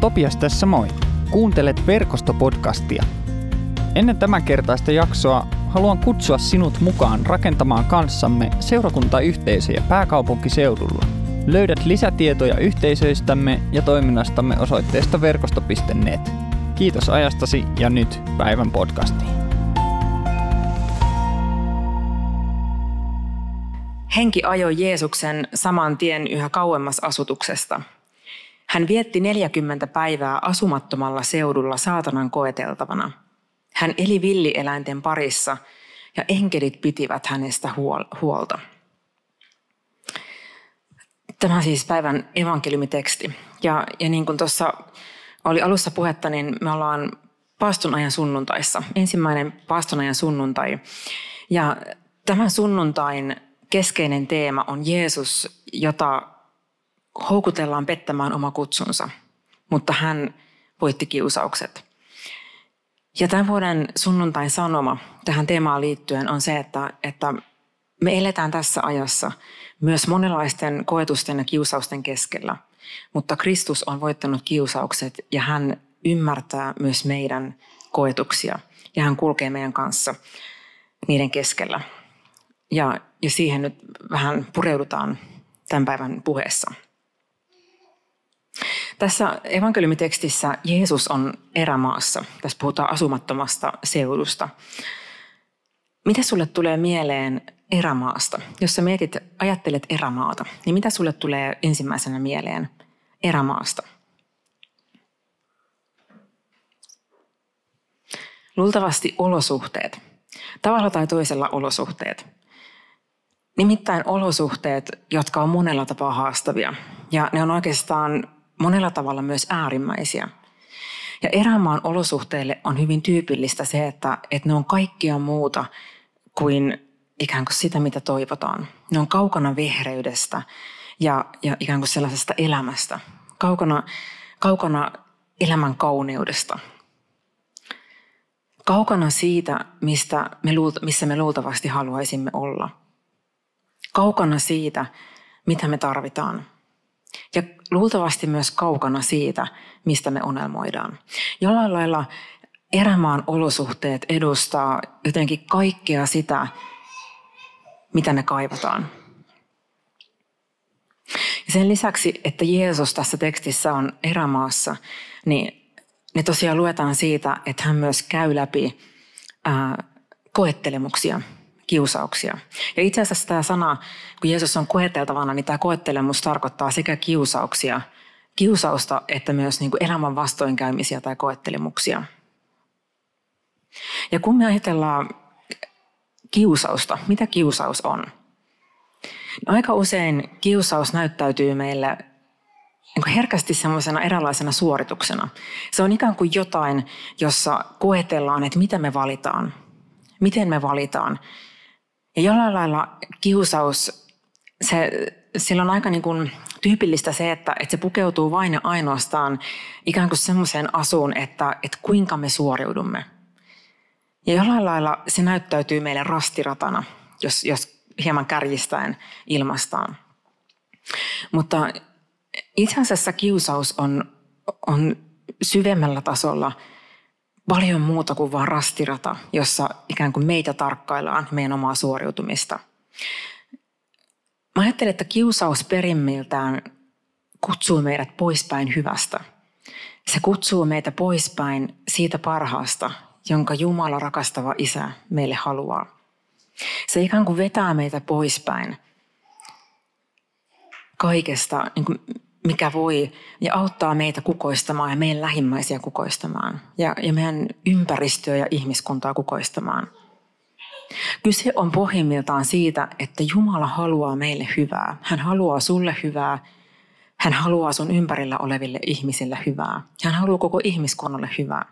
Topias tässä moi. Kuuntelet verkostopodcastia. Ennen tämän kertaista jaksoa haluan kutsua sinut mukaan rakentamaan kanssamme seurakuntayhteisöjä pääkaupunkiseudulla. Löydät lisätietoja yhteisöistämme ja toiminnastamme osoitteesta verkosto.net. Kiitos ajastasi ja nyt päivän podcastiin. Henki ajoi Jeesuksen saman tien yhä kauemmas asutuksesta. Hän vietti 40 päivää asumattomalla seudulla saatanan koeteltavana. Hän eli villieläinten parissa ja enkelit pitivät hänestä huolta. Tämä siis päivän evankeliumiteksti. Ja, ja niin kuin tuossa oli alussa puhetta, niin me ollaan paaston ajan sunnuntaissa. Ensimmäinen paaston ajan sunnuntai. Ja tämän sunnuntain keskeinen teema on Jeesus, jota houkutellaan pettämään oma kutsunsa, mutta hän voitti kiusaukset. Ja tämän vuoden sunnuntain sanoma tähän teemaan liittyen on se, että, että me eletään tässä ajassa myös monenlaisten koetusten ja kiusausten keskellä, mutta Kristus on voittanut kiusaukset ja hän ymmärtää myös meidän koetuksia ja hän kulkee meidän kanssa niiden keskellä. Ja, ja siihen nyt vähän pureudutaan tämän päivän puheessa. Tässä evankeliumitekstissä Jeesus on erämaassa. Tässä puhutaan asumattomasta seudusta. Mitä sulle tulee mieleen erämaasta? Jos sä mietit, ajattelet erämaata, niin mitä sulle tulee ensimmäisenä mieleen erämaasta? Luultavasti olosuhteet. Tavalla tai toisella olosuhteet. Nimittäin olosuhteet, jotka on monella tapaa haastavia. Ja ne on oikeastaan monella tavalla myös äärimmäisiä. Ja erämaan olosuhteille on hyvin tyypillistä se, että, että ne on kaikkia muuta kuin ikään kuin sitä, mitä toivotaan. Ne on kaukana vihreydestä ja, ja ikään kuin sellaisesta elämästä. Kaukana, kaukana elämän kauneudesta. Kaukana siitä, mistä me, missä me luultavasti haluaisimme olla. Kaukana siitä, mitä me tarvitaan. Ja luultavasti myös kaukana siitä, mistä me unelmoidaan. Jollain lailla erämaan olosuhteet edustaa jotenkin kaikkea sitä, mitä ne kaivataan. Sen lisäksi, että Jeesus tässä tekstissä on erämaassa, niin ne tosiaan luetaan siitä, että hän myös käy läpi ää, koettelemuksia kiusauksia. Ja itse asiassa tämä sana, kun Jeesus on koeteltavana, niin tämä koettelemus tarkoittaa sekä kiusauksia, kiusausta, että myös niin kuin elämän vastoinkäymisiä tai koettelemuksia. Ja kun me ajatellaan kiusausta, mitä kiusaus on? Aika usein kiusaus näyttäytyy meille niin herkästi semmoisena eräänlaisena suorituksena. Se on ikään kuin jotain, jossa koetellaan, että mitä me valitaan. Miten me valitaan. Ja jollain lailla kiusaus, se, sillä on aika niin kuin tyypillistä se, että, että se pukeutuu vain ja ainoastaan ikään kuin semmoiseen asuun, että, että kuinka me suoriudumme. Ja jollain lailla se näyttäytyy meille rastiratana, jos, jos hieman kärjistäen ilmastaan. Mutta itse asiassa kiusaus on, on syvemmällä tasolla – paljon muuta kuin vain rastirata, jossa ikään kuin meitä tarkkaillaan meidän omaa suoriutumista. Mä ajattelen, että kiusaus perimmiltään kutsuu meidät poispäin hyvästä. Se kutsuu meitä poispäin siitä parhaasta, jonka Jumala rakastava Isä meille haluaa. Se ikään kuin vetää meitä poispäin kaikesta, niin kuin mikä voi ja auttaa meitä kukoistamaan ja meidän lähimmäisiä kukoistamaan ja, ja meidän ympäristöä ja ihmiskuntaa kukoistamaan. Kyse on pohjimmiltaan siitä, että Jumala haluaa meille hyvää. Hän haluaa sulle hyvää. Hän haluaa sun ympärillä oleville ihmisille hyvää. Hän haluaa koko ihmiskunnalle hyvää.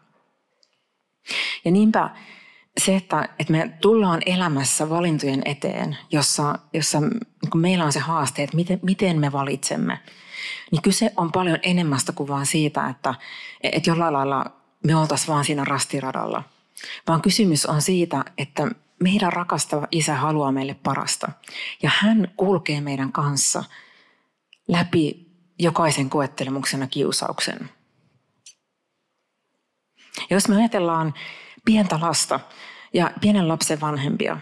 Ja niinpä se, että, että me tullaan elämässä valintojen eteen, jossa, jossa niin meillä on se haaste, että miten, miten me valitsemme – niin kyse on paljon enemmästä kuin vaan siitä, että, että jollain lailla me oltaisiin vaan siinä rastiradalla. Vaan kysymys on siitä, että meidän rakastava isä haluaa meille parasta. Ja hän kulkee meidän kanssa läpi jokaisen koettelemuksena kiusauksen. Ja jos me ajatellaan pientä lasta ja pienen lapsen vanhempia,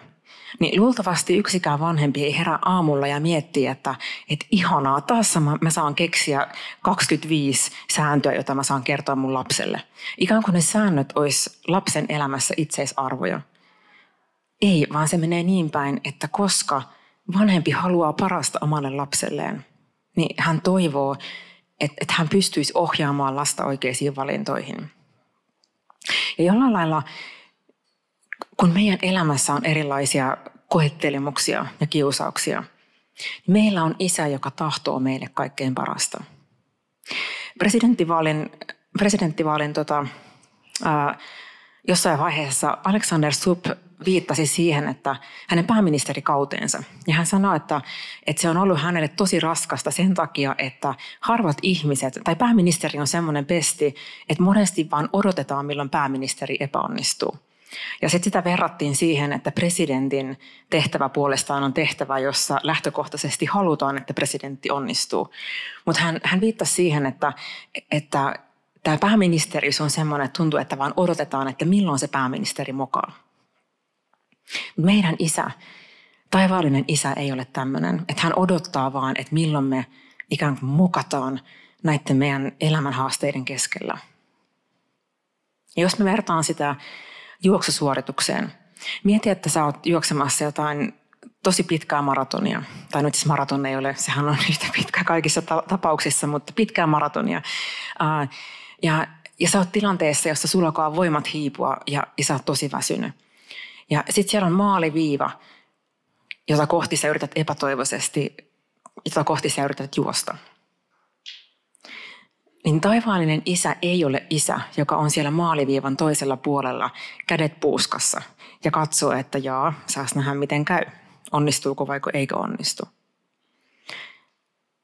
niin luultavasti yksikään vanhempi ei herää aamulla ja miettii, että, että ihanaa, taas mä, mä saan keksiä 25 sääntöä, jota mä saan kertoa mun lapselle. Ikään kuin ne säännöt olisi lapsen elämässä itseisarvoja. Ei, vaan se menee niin päin, että koska vanhempi haluaa parasta omalle lapselleen, niin hän toivoo, että, että hän pystyisi ohjaamaan lasta oikeisiin valintoihin. Ja jollain lailla kun meidän elämässä on erilaisia koettelemuksia ja kiusauksia, niin meillä on isä, joka tahtoo meille kaikkein parasta. Presidenttivaalin, presidenttivaalin tota, ää, jossain vaiheessa Alexander Stubb viittasi siihen, että hänen pääministerikauteensa. Ja hän sanoi, että, että se on ollut hänelle tosi raskasta sen takia, että harvat ihmiset, tai pääministeri on semmoinen pesti, että monesti vaan odotetaan, milloin pääministeri epäonnistuu. Ja sitten sitä verrattiin siihen, että presidentin tehtävä puolestaan on tehtävä, jossa lähtökohtaisesti halutaan, että presidentti onnistuu. Mutta hän, hän viittasi siihen, että, että tämä pääministeri on semmoinen, että tuntuu, että vaan odotetaan, että milloin se pääministeri mokaa. Meidän isä, taivaallinen isä ei ole tämmöinen, että hän odottaa vaan, että milloin me ikään kuin mukataan näiden meidän elämän haasteiden keskellä. Ja jos me vertaan sitä juoksusuoritukseen. Mieti, että sä oot juoksemassa jotain tosi pitkää maratonia. Tai nyt siis maraton ei ole, sehän on yhtä pitkä kaikissa ta- tapauksissa, mutta pitkää maratonia. Uh, ja, ja sä oot tilanteessa, jossa sulla voimat hiipua ja, ja sä oot tosi väsynyt. Ja sitten siellä on maaliviiva, jota kohti sä yrität epätoivoisesti, jota kohti sä yrität juosta niin taivaallinen isä ei ole isä, joka on siellä maaliviivan toisella puolella kädet puuskassa ja katsoo, että jaa, saas nähdä miten käy. Onnistuuko vai eikö onnistu.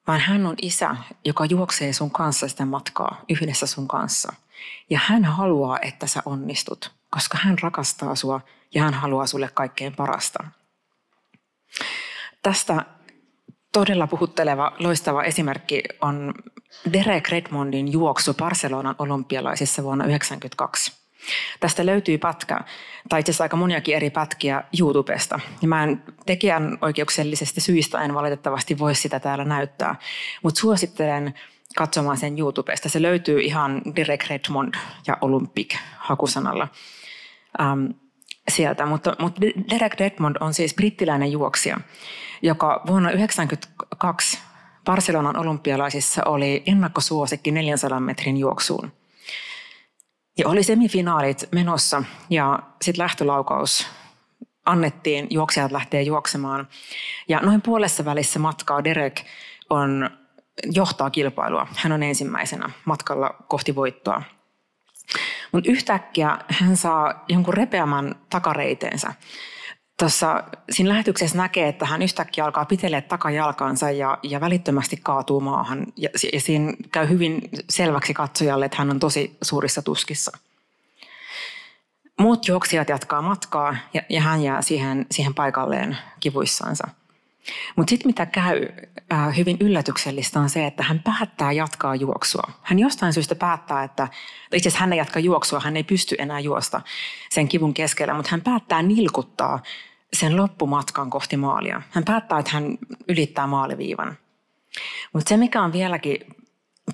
Vaan hän on isä, joka juoksee sun kanssa sitä matkaa yhdessä sun kanssa. Ja hän haluaa, että sä onnistut, koska hän rakastaa sua ja hän haluaa sulle kaikkein parasta. Tästä todella puhutteleva, loistava esimerkki on Derek Redmondin juoksu Barcelonan olympialaisissa vuonna 1992. Tästä löytyy pätkä, tai itse asiassa aika moniakin eri pätkiä YouTubesta. Ja mä en tekijän oikeuksellisesta syistä en valitettavasti voi sitä täällä näyttää, mutta suosittelen katsomaan sen YouTubesta. Se löytyy ihan Derek Redmond ja Olympic hakusanalla ähm, sieltä. Mutta, mutta Derek Redmond on siis brittiläinen juoksija, joka vuonna 1992 Barcelonan olympialaisissa oli ennakkosuosikki 400 metrin juoksuun. Ja oli semifinaalit menossa ja sitten lähtölaukaus annettiin, juoksijat lähtee juoksemaan. Ja noin puolessa välissä matkaa Derek on, johtaa kilpailua. Hän on ensimmäisenä matkalla kohti voittoa. Mutta yhtäkkiä hän saa jonkun repeämän takareiteensä tuossa siinä lähetyksessä näkee, että hän yhtäkkiä alkaa pitellä takajalkansa ja, ja välittömästi kaatuu maahan. Ja, ja siinä käy hyvin selväksi katsojalle, että hän on tosi suurissa tuskissa. Muut juoksijat jatkaa matkaa ja, ja hän jää siihen, siihen paikalleen kivuissansa. Mutta sitten mitä käy äh, hyvin yllätyksellistä on se, että hän päättää jatkaa juoksua. Hän jostain syystä päättää, että itse asiassa hän ei jatka juoksua, hän ei pysty enää juosta sen kivun keskellä, mutta hän päättää nilkuttaa sen loppumatkan kohti maalia. Hän päättää, että hän ylittää maaliviivan. Mutta se, mikä on vieläkin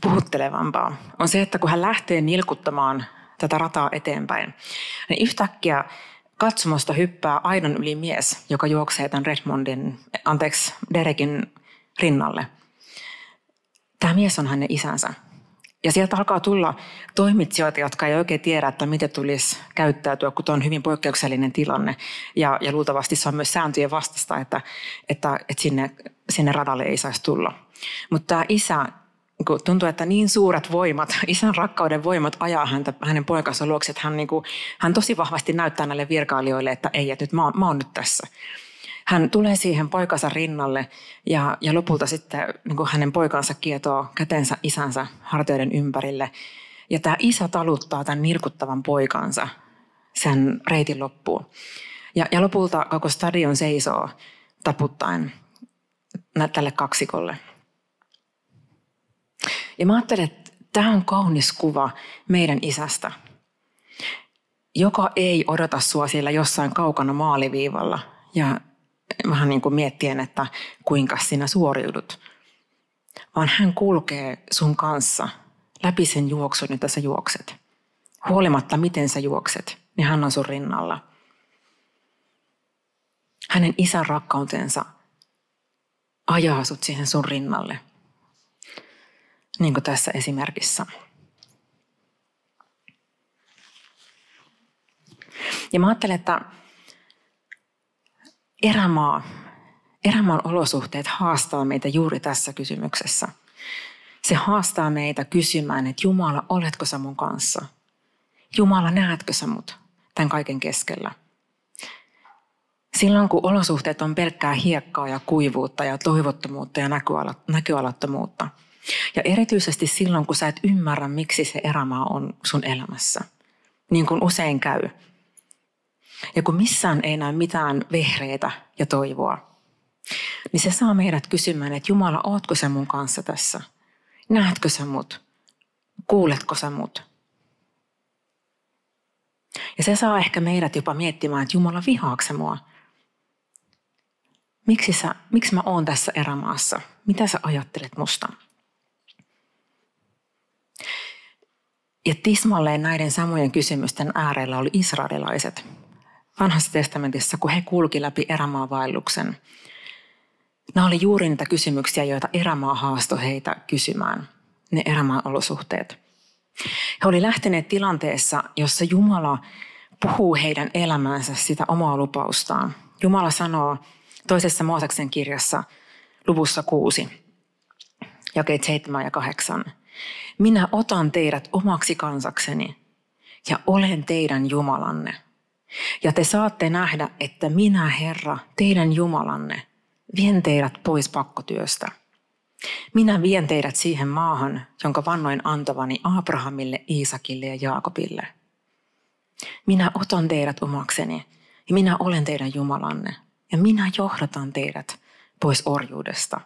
puhuttelevampaa, on se, että kun hän lähtee nilkuttamaan tätä rataa eteenpäin, niin yhtäkkiä katsomosta hyppää aidon yli mies, joka juoksee tämän Redmondin, anteeksi, Derekin rinnalle. Tämä mies on hänen isänsä. Ja sieltä alkaa tulla toimitsijoita, jotka ei oikein tiedä, että miten tulisi käyttäytyä, kun on hyvin poikkeuksellinen tilanne. Ja, ja luultavasti se on myös sääntöjen vastasta, että, että, että sinne, sinne radalle ei saisi tulla. Mutta tämä isä, kun tuntuu, että niin suuret voimat, isän rakkauden voimat ajaa häntä, hänen poikansa luokse, että hän, niin kuin, hän tosi vahvasti näyttää näille virkailijoille, että ei, että nyt mä oon, mä oon nyt tässä. Hän tulee siihen poikansa rinnalle ja, ja lopulta sitten niin kuin hänen poikansa kietoo kätensä isänsä hartioiden ympärille. Ja tämä isä taluttaa tämän nirkuttavan poikansa sen reitin loppuun. Ja, ja lopulta koko stadion seisoo taputtaen tälle kaksikolle. Ja mä ajattelen, että tämä on kaunis kuva meidän isästä. joka ei odota sua siellä jossain kaukana maaliviivalla ja vähän niin kuin miettien, että kuinka sinä suoriudut. Vaan hän kulkee sun kanssa läpi sen juoksun, jota sä juokset. Huolimatta miten sä juokset, niin hän on sun rinnalla. Hänen isän rakkautensa ajaa sut siihen sun rinnalle. Niin kuin tässä esimerkissä. Ja mä ajattelen, että erämaa, erämaan olosuhteet haastaa meitä juuri tässä kysymyksessä. Se haastaa meitä kysymään, että Jumala, oletko sä mun kanssa? Jumala, näetkö sä mut tämän kaiken keskellä? Silloin kun olosuhteet on pelkkää hiekkaa ja kuivuutta ja toivottomuutta ja näköalattomuutta. Ja erityisesti silloin, kun sä et ymmärrä, miksi se erämaa on sun elämässä. Niin kuin usein käy. Ja kun missään ei näy mitään vehreitä ja toivoa, niin se saa meidät kysymään, että Jumala, ootko sä mun kanssa tässä? Näetkö sä mut? Kuuletko sä mut? Ja se saa ehkä meidät jopa miettimään, että Jumala vihaakse mua? Miksi, sä, miksi mä oon tässä erämaassa? Mitä sä ajattelet musta? Ja tismalleen näiden samojen kysymysten äärellä oli israelilaiset vanhassa testamentissa, kun he kulki läpi erämaavaelluksen. Nämä oli juuri niitä kysymyksiä, joita erämaa haastoi heitä kysymään, ne erämaan olosuhteet. He oli lähteneet tilanteessa, jossa Jumala puhuu heidän elämäänsä sitä omaa lupaustaan. Jumala sanoo toisessa Mooseksen kirjassa luvussa kuusi, jakeet seitsemän ja kahdeksan. Minä otan teidät omaksi kansakseni ja olen teidän Jumalanne. Ja te saatte nähdä, että minä, Herra, teidän Jumalanne, vien teidät pois pakkotyöstä. Minä vien teidät siihen maahan, jonka vannoin antavani Abrahamille, Iisakille ja Jaakobille. Minä otan teidät omakseni ja minä olen teidän Jumalanne ja minä johdatan teidät pois orjuudesta.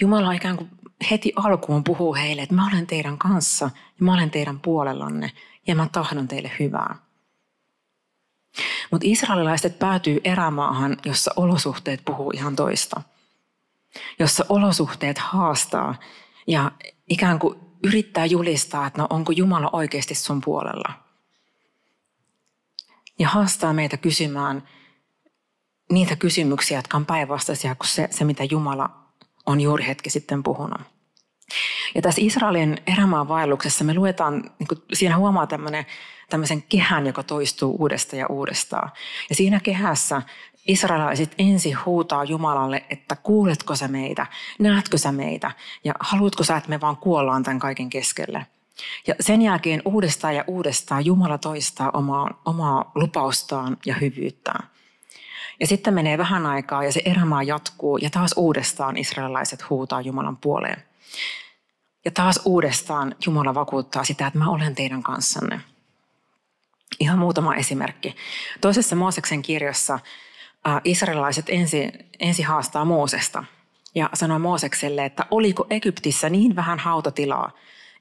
Jumala ikään kuin heti alkuun puhuu heille, että mä olen teidän kanssa ja mä olen teidän puolellanne ja mä tahdon teille hyvää. Mutta israelilaiset päätyy erämaahan, jossa olosuhteet puhuu ihan toista. Jossa olosuhteet haastaa ja ikään kuin yrittää julistaa, että no onko Jumala oikeasti sun puolella. Ja haastaa meitä kysymään niitä kysymyksiä, jotka on päinvastaisia kuin se, se, mitä Jumala on juuri hetki sitten puhunut. Ja tässä Israelin erämaan vaelluksessa me luetaan, niin kuin siinä huomaa tämmöinen, tämmöisen kehän, joka toistuu uudestaan ja uudestaan. Ja siinä kehässä israelaiset ensin huutaa Jumalalle, että kuuletko sä meitä, näetkö sä meitä ja haluatko sä, että me vaan kuollaan tämän kaiken keskelle. Ja sen jälkeen uudestaan ja uudestaan Jumala toistaa omaa, omaa lupaustaan ja hyvyyttään. Ja sitten menee vähän aikaa ja se erämaa jatkuu ja taas uudestaan israelilaiset huutaa Jumalan puoleen. Ja taas uudestaan Jumala vakuuttaa sitä, että mä olen teidän kanssanne. Ihan muutama esimerkki. Toisessa Mooseksen kirjassa äh, israelilaiset ensi, ensi haastaa Moosesta ja sanoo Moosekselle, että oliko Egyptissä niin vähän hautatilaa,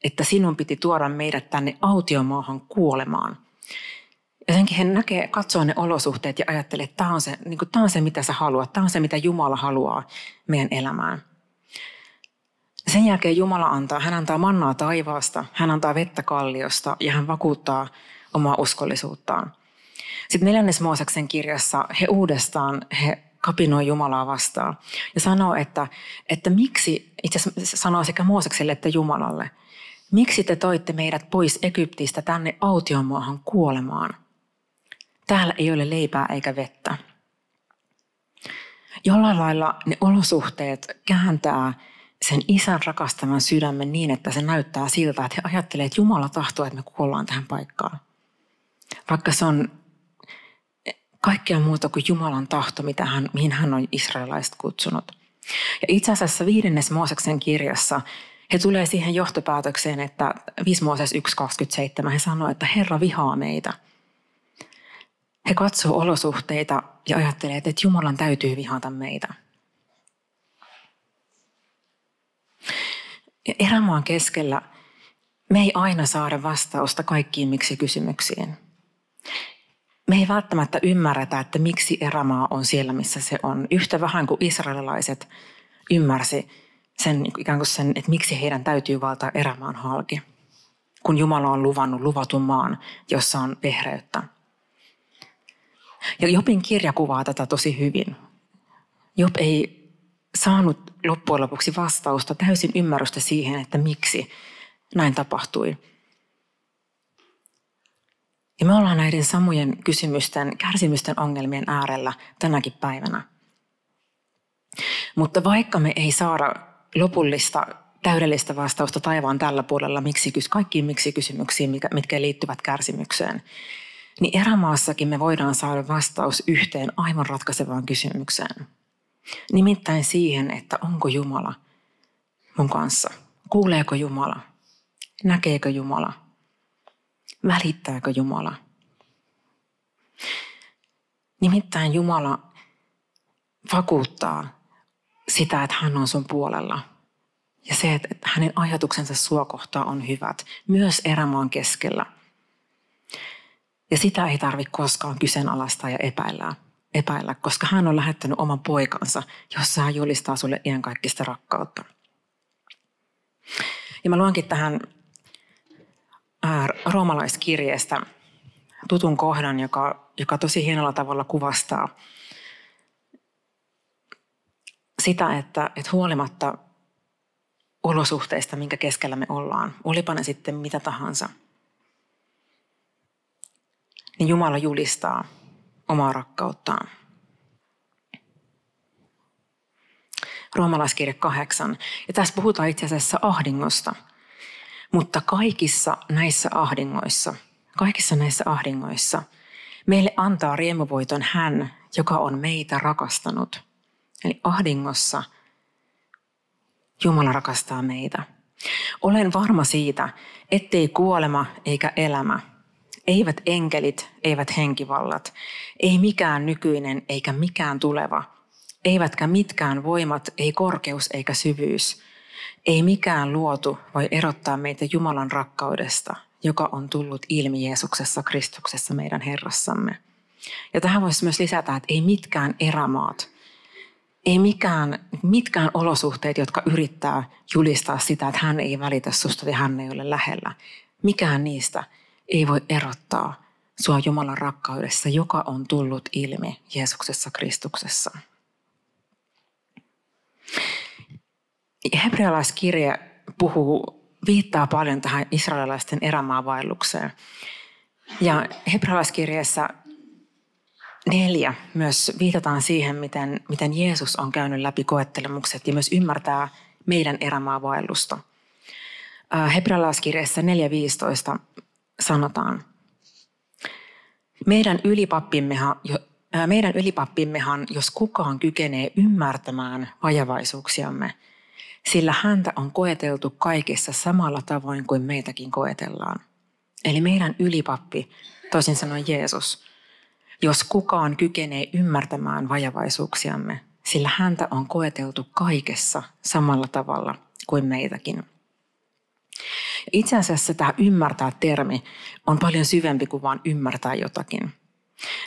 että sinun piti tuoda meidät tänne autiomaahan kuolemaan. Jotenkin hän näkee, katsoo ne olosuhteet ja ajattelee, että tämä on, se, niin kuin, tämä on se, mitä sä haluat. Tämä on se, mitä Jumala haluaa meidän elämään. Sen jälkeen Jumala antaa, hän antaa mannaa taivaasta, hän antaa vettä kalliosta ja hän vakuuttaa omaa uskollisuuttaan. Sitten neljännes Mooseksen kirjassa he uudestaan he kapinoi Jumalaa vastaan ja sanoo, että, että miksi, itse asiassa sanoo sekä Moosekselle että Jumalalle, miksi te toitte meidät pois Egyptistä tänne autiomaahan kuolemaan? Täällä ei ole leipää eikä vettä. Jollain lailla ne olosuhteet kääntää sen isän rakastavan sydämen niin, että se näyttää siltä, että he ajattelee, että Jumala tahtoo, että me kuollaan tähän paikkaan. Vaikka se on kaikkea muuta kuin Jumalan tahto, mitä hän, mihin hän on israelaiset kutsunut. Ja itse asiassa viidennes Mooseksen kirjassa he tulee siihen johtopäätökseen, että 5 Mooses 1.27 he sanoo, että Herra vihaa meitä. He katsoo olosuhteita ja ajattelee, että Jumalan täytyy vihata meitä. Ja erämaan keskellä me ei aina saada vastausta kaikkiin miksi kysymyksiin. me ei välttämättä ymmärretä, että miksi erämaa on siellä, missä se on. Yhtä vähän kuin israelilaiset ymmärsi sen, ikään kuin sen, että miksi heidän täytyy valtaa erämaan halki, kun Jumala on luvannut luvatun maan, jossa on vehreyttä. Ja Jopin kirja kuvaa tätä tosi hyvin. Job ei saanut loppujen lopuksi vastausta, täysin ymmärrystä siihen, että miksi näin tapahtui. Ja me ollaan näiden samojen kysymysten, kärsimysten ongelmien äärellä tänäkin päivänä. Mutta vaikka me ei saada lopullista, täydellistä vastausta taivaan tällä puolella miksi, kaikkiin miksi-kysymyksiin, mitkä liittyvät kärsimykseen, niin erämaassakin me voidaan saada vastaus yhteen aivan ratkaisevaan kysymykseen. Nimittäin siihen, että onko Jumala mun kanssa. Kuuleeko Jumala? Näkeekö Jumala? Välittääkö Jumala? Nimittäin Jumala vakuuttaa sitä, että hän on sun puolella. Ja se, että hänen ajatuksensa sua kohtaa on hyvät, myös erämaan keskellä. Ja sitä ei tarvitse koskaan kyseenalaistaa ja epäillä, epäillä, koska hän on lähettänyt oman poikansa, jossa hän julistaa sulle iankaikkista rakkautta. Ja mä luonkin tähän roomalaiskirjeestä tutun kohdan, joka, joka tosi hienolla tavalla kuvastaa sitä, että, että huolimatta olosuhteista, minkä keskellä me ollaan, olipa ne sitten mitä tahansa, niin Jumala julistaa omaa rakkauttaan. Roomalaiskirja 8. Ja tässä puhutaan itse asiassa ahdingosta – mutta kaikissa näissä ahdingoissa, kaikissa näissä ahdingoissa meille antaa riemuvoiton hän, joka on meitä rakastanut. Eli ahdingossa Jumala rakastaa meitä. Olen varma siitä, ettei kuolema eikä elämä, eivät enkelit, eivät henkivallat, ei mikään nykyinen eikä mikään tuleva, eivätkä mitkään voimat, ei korkeus eikä syvyys, ei mikään luotu voi erottaa meitä Jumalan rakkaudesta, joka on tullut ilmi Jeesuksessa Kristuksessa meidän Herrassamme. Ja tähän voisi myös lisätä, että ei mitkään erämaat, ei mikään, mitkään olosuhteet, jotka yrittää julistaa sitä, että hän ei välitä susta ja hän ei ole lähellä. Mikään niistä ei voi erottaa sua Jumalan rakkaudessa, joka on tullut ilmi Jeesuksessa Kristuksessa. Hebrealaiskirja puhuu, viittaa paljon tähän israelilaisten erämaavaellukseen. Ja hebrealaiskirjeessä neljä myös viitataan siihen, miten, miten Jeesus on käynyt läpi koettelemukset ja myös ymmärtää meidän erämaavaellusta. Hebrealaiskirjeessä 4.15 sanotaan, meidän ylipappimmehan, meidän ylipappimmehan, jos kukaan kykenee ymmärtämään vajavaisuuksiamme – sillä häntä on koeteltu kaikessa samalla tavoin kuin meitäkin koetellaan. Eli meidän ylipappi, toisin sanoen Jeesus, jos kukaan kykenee ymmärtämään vajavaisuuksiamme, sillä häntä on koeteltu kaikessa samalla tavalla kuin meitäkin. Itse asiassa tämä ymmärtää termi on paljon syvempi kuin vain ymmärtää jotakin.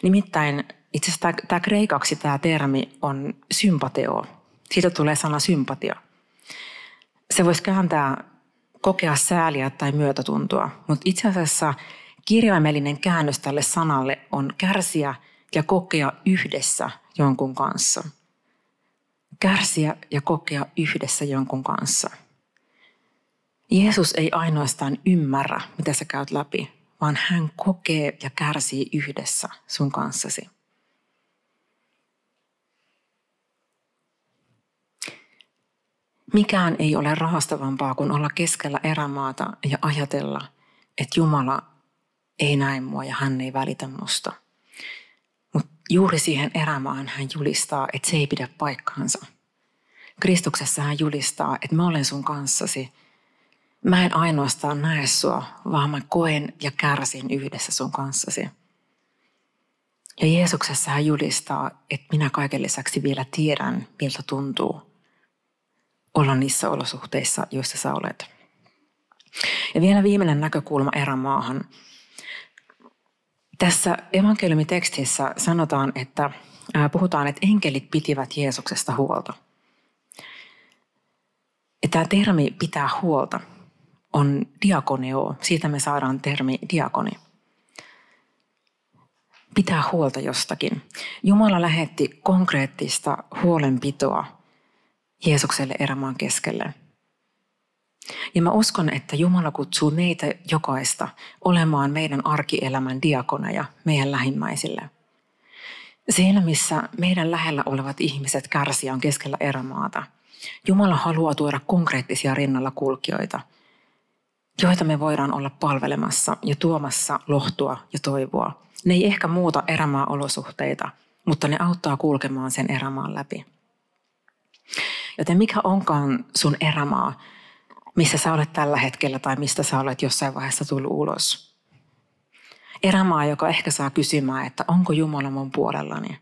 Nimittäin itse asiassa tämä, tämä kreikaksi tämä termi on sympateo. Siitä tulee sana sympatia – se voisi kääntää kokea sääliä tai myötätuntoa, mutta itse asiassa kirjaimellinen käännös tälle sanalle on kärsiä ja kokea yhdessä jonkun kanssa. Kärsiä ja kokea yhdessä jonkun kanssa. Jeesus ei ainoastaan ymmärrä, mitä sä käyt läpi, vaan hän kokee ja kärsii yhdessä sun kanssasi. Mikään ei ole rahastavampaa kuin olla keskellä erämaata ja ajatella, että Jumala ei näe mua ja hän ei välitä musta. Mutta juuri siihen erämaan hän julistaa, että se ei pidä paikkaansa. Kristuksessa hän julistaa, että mä olen sun kanssasi. Mä en ainoastaan näe sua, vaan mä koen ja kärsin yhdessä sun kanssasi. Ja Jeesuksessa hän julistaa, että minä kaiken lisäksi vielä tiedän, miltä tuntuu olla niissä olosuhteissa, joissa sä olet. Ja vielä viimeinen näkökulma erämaahan. Tässä evankeliumitekstissä sanotaan, että puhutaan, että enkelit pitivät Jeesuksesta huolta. Ja tämä termi pitää huolta on diakoneo. Siitä me saadaan termi diakoni. Pitää huolta jostakin. Jumala lähetti konkreettista huolenpitoa Jeesukselle erämaan keskelle. Ja mä uskon, että Jumala kutsuu meitä jokaista olemaan meidän arkielämän diakoneja meidän lähimmäisille. Siinä, missä meidän lähellä olevat ihmiset kärsivät on keskellä erämaata, Jumala haluaa tuoda konkreettisia rinnalla kulkijoita, joita me voidaan olla palvelemassa ja tuomassa lohtua ja toivoa. Ne ei ehkä muuta erämaa olosuhteita, mutta ne auttaa kulkemaan sen erämaan läpi. Joten mikä onkaan sun erämaa, missä sä olet tällä hetkellä tai mistä sä olet jossain vaiheessa tullut ulos. Erämaa, joka ehkä saa kysymään, että onko Jumala mun puolellani.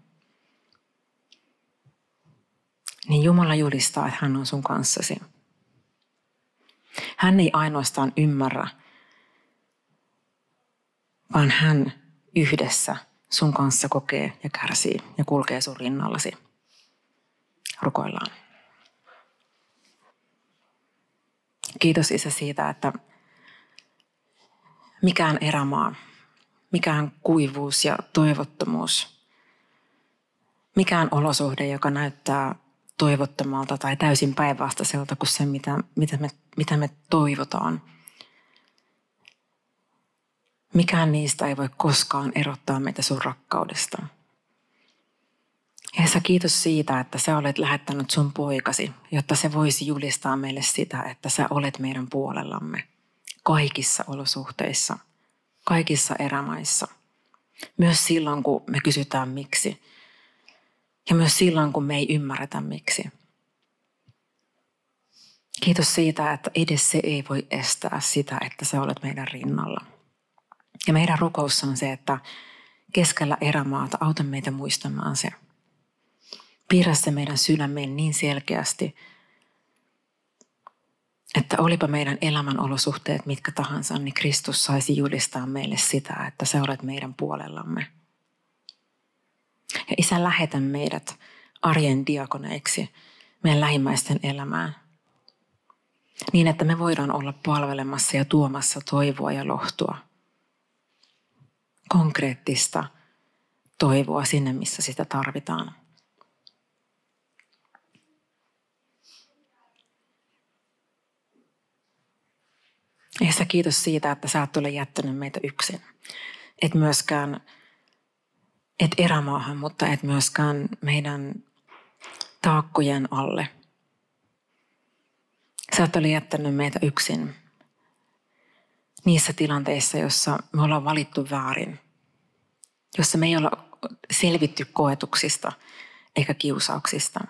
Niin Jumala julistaa, että hän on sun kanssasi. Hän ei ainoastaan ymmärrä, vaan hän yhdessä sun kanssa kokee ja kärsii ja kulkee sun rinnallasi. Rukoillaan. Kiitos Isä siitä, että mikään erämaa, mikään kuivuus ja toivottomuus, mikään olosuhde, joka näyttää toivottomalta tai täysin päinvastaiselta kuin se, mitä, mitä, me, mitä me toivotaan. Mikään niistä ei voi koskaan erottaa meitä sun rakkaudesta. Jeesus, kiitos siitä, että sä olet lähettänyt sun poikasi, jotta se voisi julistaa meille sitä, että sä olet meidän puolellamme kaikissa olosuhteissa, kaikissa erämaissa. Myös silloin, kun me kysytään miksi. Ja myös silloin, kun me ei ymmärretä miksi. Kiitos siitä, että edes se ei voi estää sitä, että sä olet meidän rinnalla. Ja meidän rukous on se, että keskellä erämaata auta meitä muistamaan se – piirrä se meidän sydämeen niin selkeästi, että olipa meidän elämän olosuhteet mitkä tahansa, niin Kristus saisi julistaa meille sitä, että sä olet meidän puolellamme. Ja Isä, lähetä meidät arjen diakoneiksi meidän lähimmäisten elämään. Niin, että me voidaan olla palvelemassa ja tuomassa toivoa ja lohtua. Konkreettista toivoa sinne, missä sitä tarvitaan. Jeesus, kiitos siitä, että sä et ole jättänyt meitä yksin. Et myöskään, et erämaahan, mutta et myöskään meidän taakkojen alle. Sä et ole jättänyt meitä yksin niissä tilanteissa, joissa me ollaan valittu väärin. Jossa me ei olla selvitty koetuksista eikä kiusauksista.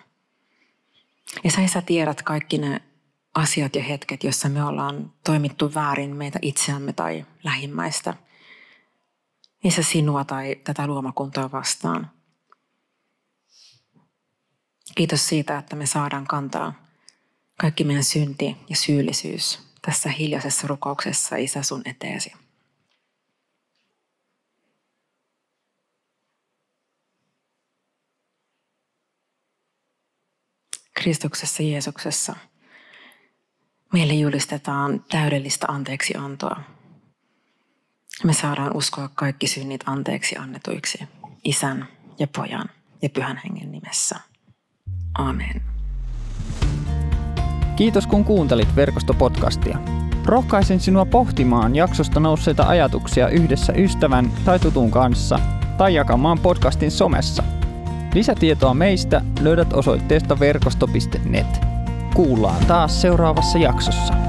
Ja sä, sä tiedät kaikki ne asiat ja hetket, joissa me ollaan toimittu väärin meitä itseämme tai lähimmäistä. Missä sinua tai tätä luomakuntaa vastaan. Kiitos siitä, että me saadaan kantaa kaikki meidän synti ja syyllisyys tässä hiljaisessa rukouksessa Isä sun eteesi. Kristuksessa Jeesuksessa – Meille julistetaan täydellistä anteeksiantoa. Me saadaan uskoa kaikki synnit anteeksi annetuiksi isän ja pojan ja pyhän hengen nimessä. Amen. Kiitos kun kuuntelit verkostopodcastia. Rohkaisen sinua pohtimaan jaksosta nousseita ajatuksia yhdessä ystävän tai tutun kanssa tai jakamaan podcastin somessa. Lisätietoa meistä löydät osoitteesta verkosto.net. Kuullaan taas seuraavassa jaksossa.